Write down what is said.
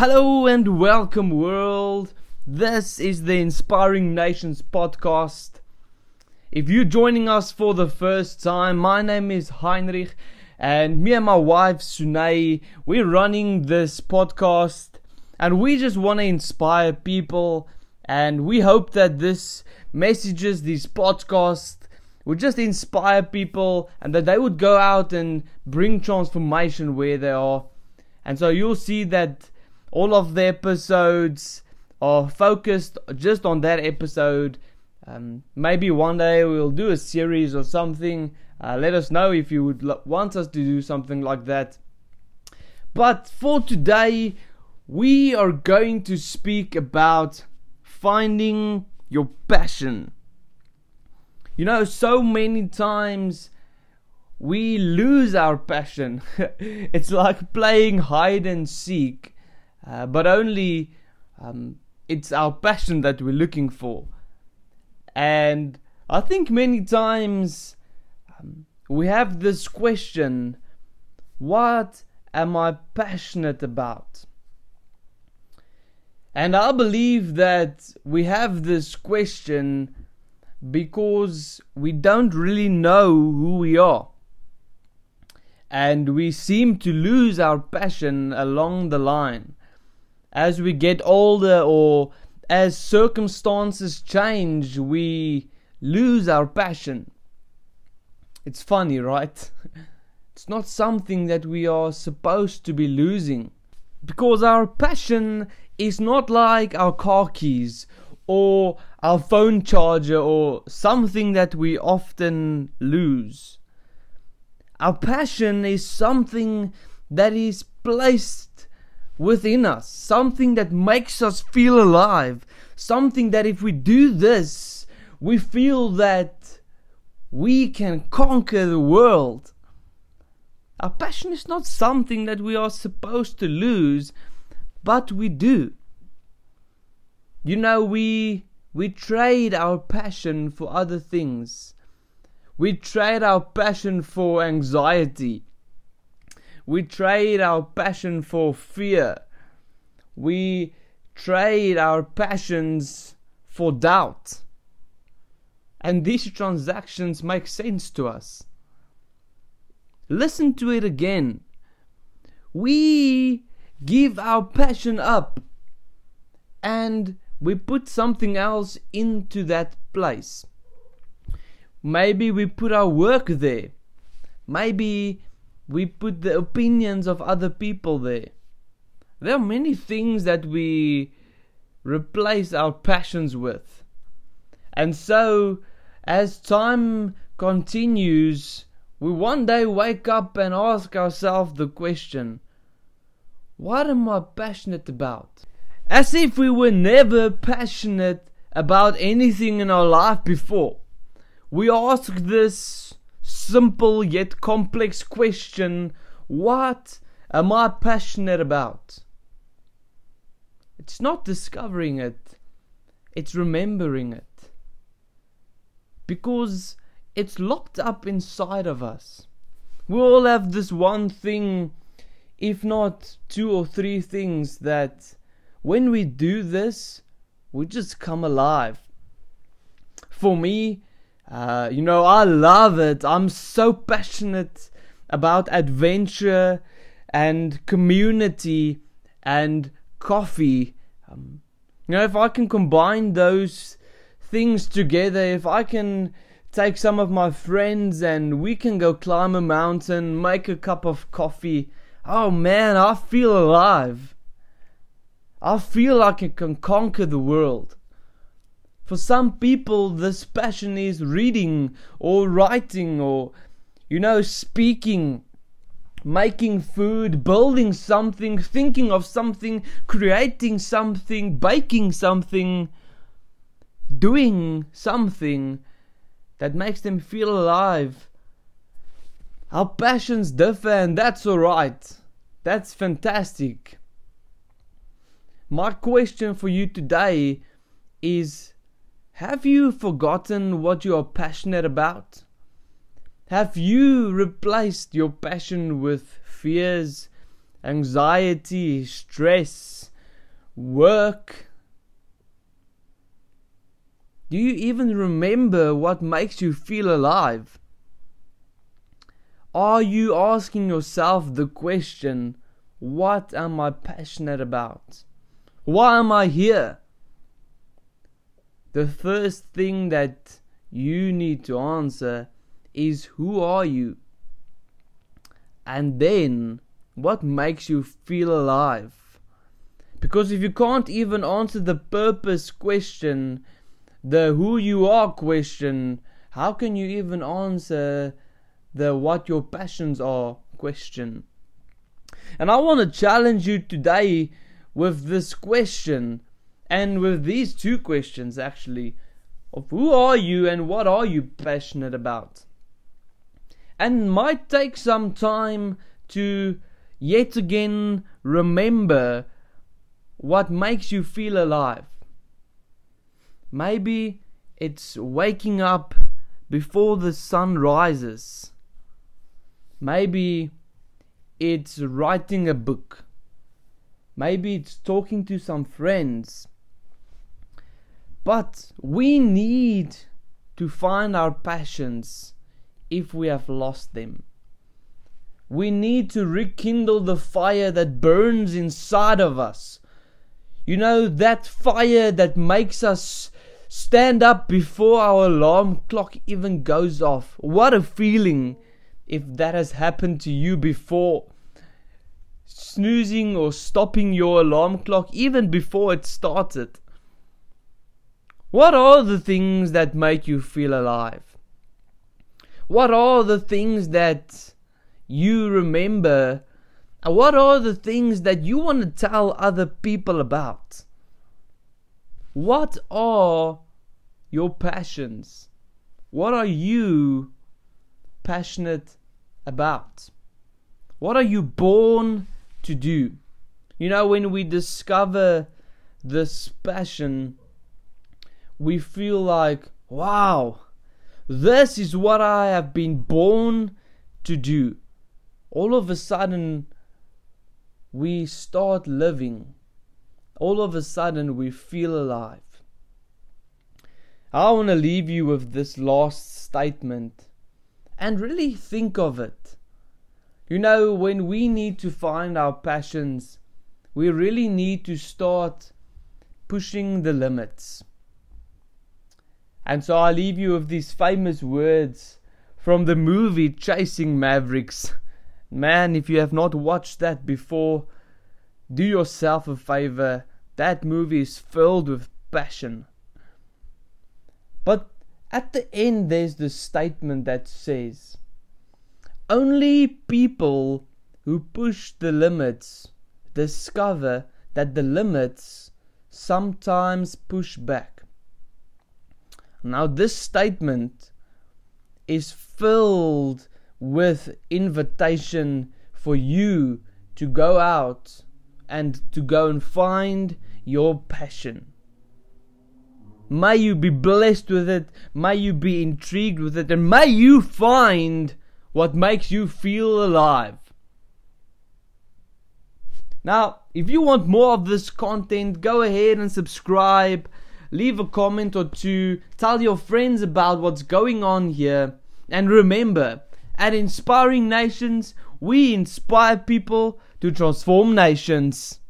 Hello and welcome, world. This is the Inspiring Nations podcast. If you're joining us for the first time, my name is Heinrich, and me and my wife Sunay, we're running this podcast, and we just want to inspire people, and we hope that this messages, these podcasts, would just inspire people, and that they would go out and bring transformation where they are. And so you'll see that all of the episodes are focused just on that episode. Um, maybe one day we'll do a series or something. Uh, let us know if you would lo- want us to do something like that. But for today, we are going to speak about finding your passion. You know, so many times we lose our passion. it's like playing hide and seek, uh, but only um, it's our passion that we're looking for. And I think many times um, we have this question what am I passionate about? And I believe that we have this question because we don't really know who we are. And we seem to lose our passion along the line as we get older or as circumstances change, we lose our passion. It's funny, right? It's not something that we are supposed to be losing. Because our passion is not like our car keys or our phone charger or something that we often lose. Our passion is something that is placed within us, something that makes us feel alive, something that if we do this, we feel that we can conquer the world. Our passion is not something that we are supposed to lose, but we do. You know, we we trade our passion for other things. We trade our passion for anxiety. We trade our passion for fear. We trade our passions for doubt. And these transactions make sense to us. Listen to it again. We give our passion up and we put something else into that place. Maybe we put our work there. Maybe we put the opinions of other people there. There are many things that we replace our passions with. And so, as time continues, we one day wake up and ask ourselves the question What am I passionate about? As if we were never passionate about anything in our life before. We ask this simple yet complex question what am I passionate about? It's not discovering it, it's remembering it. Because it's locked up inside of us. We all have this one thing, if not two or three things, that when we do this, we just come alive. For me, uh, you know, I love it. I'm so passionate about adventure and community and coffee. Um, you know, if I can combine those things together, if I can take some of my friends and we can go climb a mountain, make a cup of coffee, oh man, I feel alive. I feel like I can conquer the world. For some people, this passion is reading or writing or, you know, speaking, making food, building something, thinking of something, creating something, baking something, doing something that makes them feel alive. Our passions differ, and that's alright. That's fantastic. My question for you today is have you forgotten what you are passionate about? Have you replaced your passion with fears, anxiety, stress, work? Do you even remember what makes you feel alive? Are you asking yourself the question, What am I passionate about? Why am I here? The first thing that you need to answer is Who are you? And then, what makes you feel alive? Because if you can't even answer the purpose question, the who you are question, how can you even answer the what your passions are question? And I want to challenge you today with this question and with these two questions actually of who are you and what are you passionate about? And might take some time to yet again remember what makes you feel alive. Maybe it's waking up before the sun rises. Maybe it's writing a book. Maybe it's talking to some friends. But we need to find our passions if we have lost them. We need to rekindle the fire that burns inside of us. You know, that fire that makes us stand up before our alarm clock even goes off. What a feeling if that has happened to you before. Snoozing or stopping your alarm clock even before it started. What are the things that make you feel alive? What are the things that you remember? What are the things that you want to tell other people about? What are your passions? What are you passionate about? What are you born to do? You know, when we discover this passion, we feel like, wow, this is what I have been born to do. All of a sudden, we start living. All of a sudden, we feel alive. I want to leave you with this last statement and really think of it. You know, when we need to find our passions, we really need to start pushing the limits. And so I leave you with these famous words from the movie Chasing Mavericks. Man, if you have not watched that before, do yourself a favor. That movie is filled with passion. But at the end, there's this statement that says, Only people who push the limits discover that the limits sometimes push back. Now, this statement is filled with invitation for you to go out and to go and find your passion. May you be blessed with it, may you be intrigued with it, and may you find what makes you feel alive. Now, if you want more of this content, go ahead and subscribe leave a comment or two, tell your friends about what's going on here. And remember, at Inspiring Nations, we inspire people to transform nations.